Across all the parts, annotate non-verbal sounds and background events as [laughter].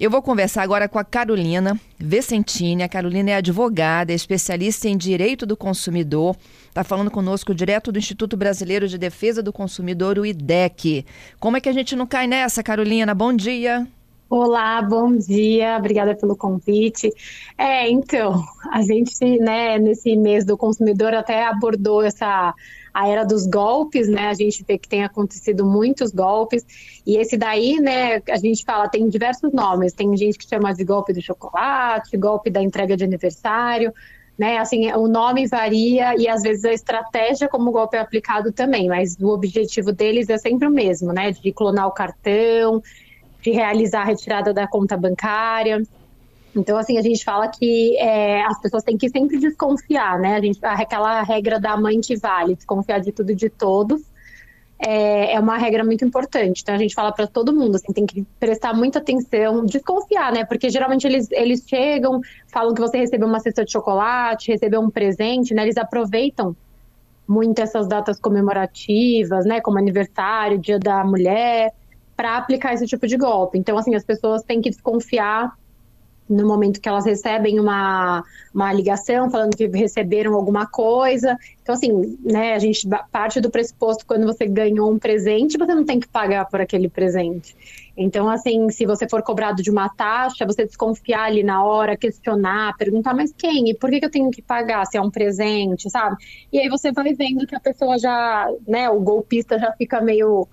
Eu vou conversar agora com a Carolina Vicentini. A Carolina é advogada, é especialista em direito do consumidor. Está falando conosco direto do Instituto Brasileiro de Defesa do Consumidor, o IDEC. Como é que a gente não cai nessa, Carolina? Bom dia. Olá, bom dia, obrigada pelo convite. É, então, [laughs] a gente, né, nesse mês do consumidor até abordou essa a era dos golpes, né? A gente vê que tem acontecido muitos golpes, e esse daí, né, a gente fala, tem diversos nomes. Tem gente que chama de golpe do chocolate, golpe da entrega de aniversário, né? Assim, o nome varia e às vezes a estratégia como o golpe é aplicado também, mas o objetivo deles é sempre o mesmo, né? De clonar o cartão, de realizar a retirada da conta bancária. Então, assim, a gente fala que é, as pessoas têm que sempre desconfiar, né? A gente, aquela regra da mãe que vale, desconfiar de tudo e de todos, é, é uma regra muito importante. Então, a gente fala para todo mundo, assim, tem que prestar muita atenção, desconfiar, né? Porque geralmente eles, eles chegam, falam que você recebeu uma cesta de chocolate, recebeu um presente, né? Eles aproveitam muito essas datas comemorativas, né? Como aniversário, dia da mulher para aplicar esse tipo de golpe. Então, assim, as pessoas têm que desconfiar no momento que elas recebem uma, uma ligação falando que receberam alguma coisa. Então, assim, né, a gente parte do pressuposto quando você ganhou um presente, você não tem que pagar por aquele presente. Então, assim, se você for cobrado de uma taxa, você desconfiar ali na hora, questionar, perguntar, mas quem? E por que, que eu tenho que pagar se é um presente, sabe? E aí você vai vendo que a pessoa já, né, o golpista já fica meio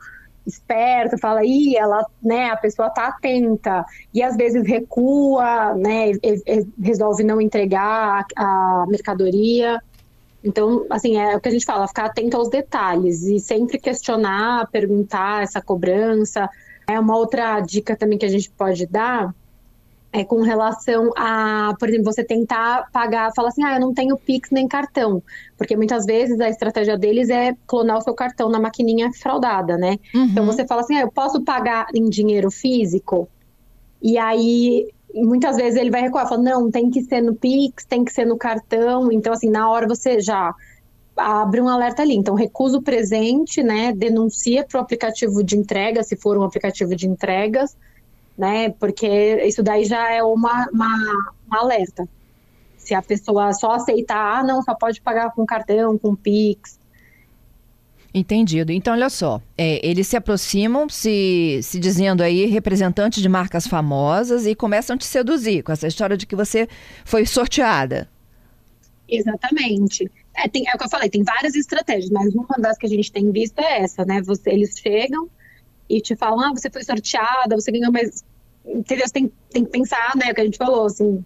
esperto, fala, ih, ela, né, a pessoa tá atenta, e às vezes recua, né, e, e resolve não entregar a, a mercadoria. Então, assim, é o que a gente fala, ficar atento aos detalhes e sempre questionar, perguntar essa cobrança. É uma outra dica também que a gente pode dar é com relação a, por exemplo, você tentar pagar, falar assim, ah, eu não tenho Pix nem cartão, porque muitas vezes a estratégia deles é clonar o seu cartão na maquininha fraudada, né? Uhum. Então você fala assim, ah, eu posso pagar em dinheiro físico? E aí muitas vezes ele vai recuar, fala, não, tem que ser no Pix, tem que ser no cartão, então assim, na hora você já abre um alerta ali. Então, recusa o presente, né? Denuncia para o aplicativo de entrega, se for um aplicativo de entregas, né? Porque isso daí já é uma, uma, uma alerta. Se a pessoa só aceitar, ah, não, só pode pagar com cartão, com Pix. Entendido. Então, olha só, é, eles se aproximam, se, se dizendo aí representantes de marcas famosas e começam a te seduzir com essa história de que você foi sorteada. Exatamente. É, tem, é o que eu falei, tem várias estratégias, mas uma das que a gente tem visto é essa, né? Você, eles chegam, e te falam, ah, você foi sorteada, você ganhou mais. Entendeu? Você tem, tem que pensar, né, o que a gente falou, assim,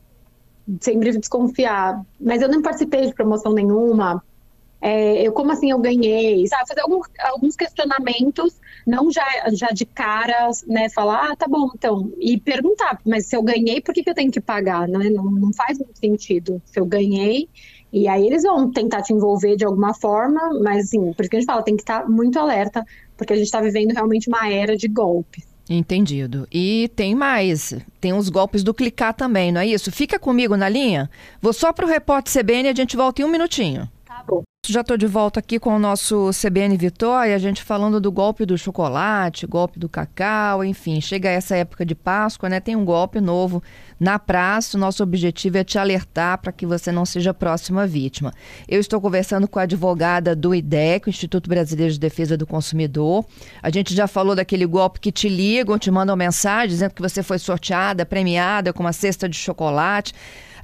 sempre desconfiar. Mas eu não participei de promoção nenhuma. É, eu, como assim eu ganhei? Sabe, fazer algum, alguns questionamentos, não já, já de cara, né, falar, ah, tá bom, então, e perguntar, mas se eu ganhei, por que, que eu tenho que pagar? Né? Não, não faz muito sentido. Se eu ganhei, e aí eles vão tentar te envolver de alguma forma, mas assim, por isso que a gente fala, tem que estar muito alerta, porque a gente está vivendo realmente uma era de golpes. Entendido. E tem mais. Tem uns golpes do clicar também, não é isso? Fica comigo na linha. Vou só para o repórter CBN e a gente volta em um minutinho. Já estou de volta aqui com o nosso CBN Vitória, a gente falando do golpe do chocolate, golpe do cacau, enfim, chega essa época de Páscoa, né? Tem um golpe novo na praça. O nosso objetivo é te alertar para que você não seja a próxima vítima. Eu estou conversando com a advogada do IDEC, Instituto Brasileiro de Defesa do Consumidor. A gente já falou daquele golpe que te ligam, te mandam mensagem dizendo que você foi sorteada, premiada com uma cesta de chocolate.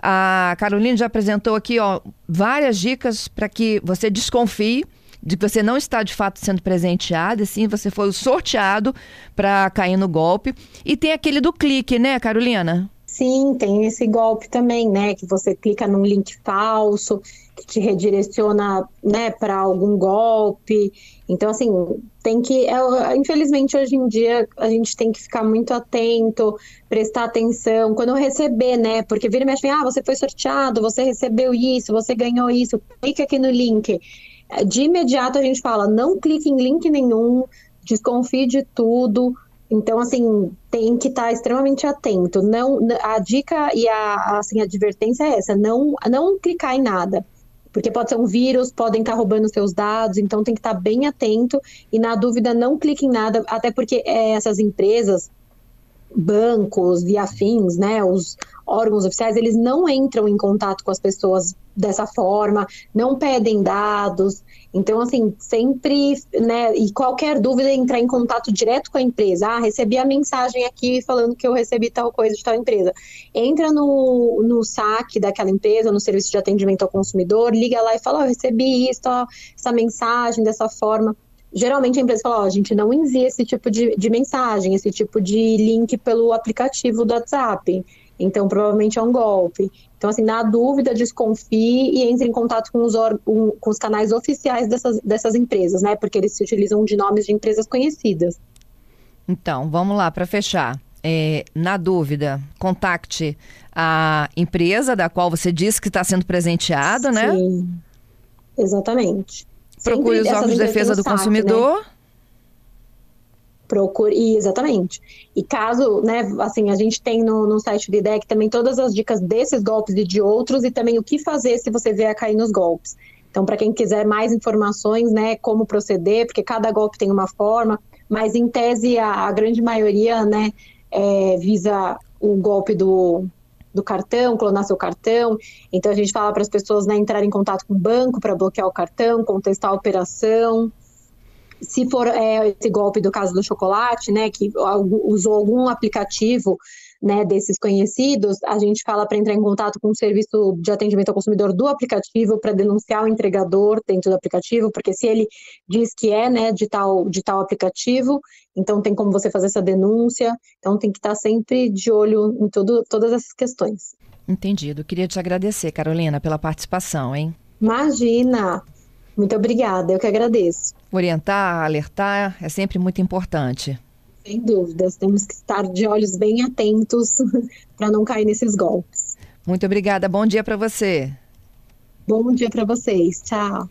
A Carolina já apresentou aqui ó, várias dicas para que você desconfie de que você não está de fato sendo presenteado, e sim você foi sorteado para cair no golpe. E tem aquele do clique, né, Carolina? Sim, tem esse golpe também, né? Que você clica num link falso, que te redireciona, né, para algum golpe. Então, assim, tem que. É, infelizmente, hoje em dia, a gente tem que ficar muito atento, prestar atenção. Quando receber, né? Porque vira e mexe, ah, você foi sorteado, você recebeu isso, você ganhou isso, clique aqui no link. De imediato a gente fala, não clique em link nenhum, desconfie de tudo então, assim, tem que estar tá extremamente atento. Não, a dica e a, assim, a advertência é essa: não, não clicar em nada. Porque pode ser um vírus, podem estar tá roubando seus dados, então tem que estar tá bem atento e, na dúvida, não clique em nada, até porque é, essas empresas, bancos e afins, né, os órgãos oficiais, eles não entram em contato com as pessoas dessa forma, não pedem dados. Então, assim, sempre, né, e qualquer dúvida, entrar em contato direto com a empresa. Ah, recebi a mensagem aqui falando que eu recebi tal coisa de tal empresa. Entra no, no saque daquela empresa, no serviço de atendimento ao consumidor, liga lá e fala, oh, recebi isso, ó, essa mensagem dessa forma geralmente a empresa fala, ó, a gente não envia esse tipo de, de mensagem, esse tipo de link pelo aplicativo do WhatsApp. Então, provavelmente é um golpe. Então, assim, na dúvida, desconfie e entre em contato com os, um, com os canais oficiais dessas, dessas empresas, né? Porque eles se utilizam de nomes de empresas conhecidas. Então, vamos lá, para fechar. É, na dúvida, contacte a empresa da qual você disse que está sendo presenteado, né? Sim, exatamente. Procure os órgãos de defesa do saque, consumidor. Né? Procure, exatamente. E caso, né, assim, a gente tem no, no site do IDEC também todas as dicas desses golpes e de outros, e também o que fazer se você vier a cair nos golpes. Então, para quem quiser mais informações, né, como proceder, porque cada golpe tem uma forma, mas em tese a, a grande maioria, né, é, visa o golpe do, do cartão, clonar seu cartão. Então a gente fala para as pessoas né, entrarem em contato com o banco para bloquear o cartão, contestar a operação. Se for é, esse golpe do caso do chocolate, né, que usou algum aplicativo né, desses conhecidos, a gente fala para entrar em contato com o serviço de atendimento ao consumidor do aplicativo para denunciar o entregador dentro do aplicativo, porque se ele diz que é né, de, tal, de tal aplicativo, então tem como você fazer essa denúncia, então tem que estar sempre de olho em todo, todas essas questões. Entendido. Queria te agradecer, Carolina, pela participação, hein? Imagina! Muito obrigada, eu que agradeço. Orientar, alertar é sempre muito importante. Sem dúvidas, temos que estar de olhos bem atentos [laughs] para não cair nesses golpes. Muito obrigada, bom dia para você. Bom dia para vocês, tchau.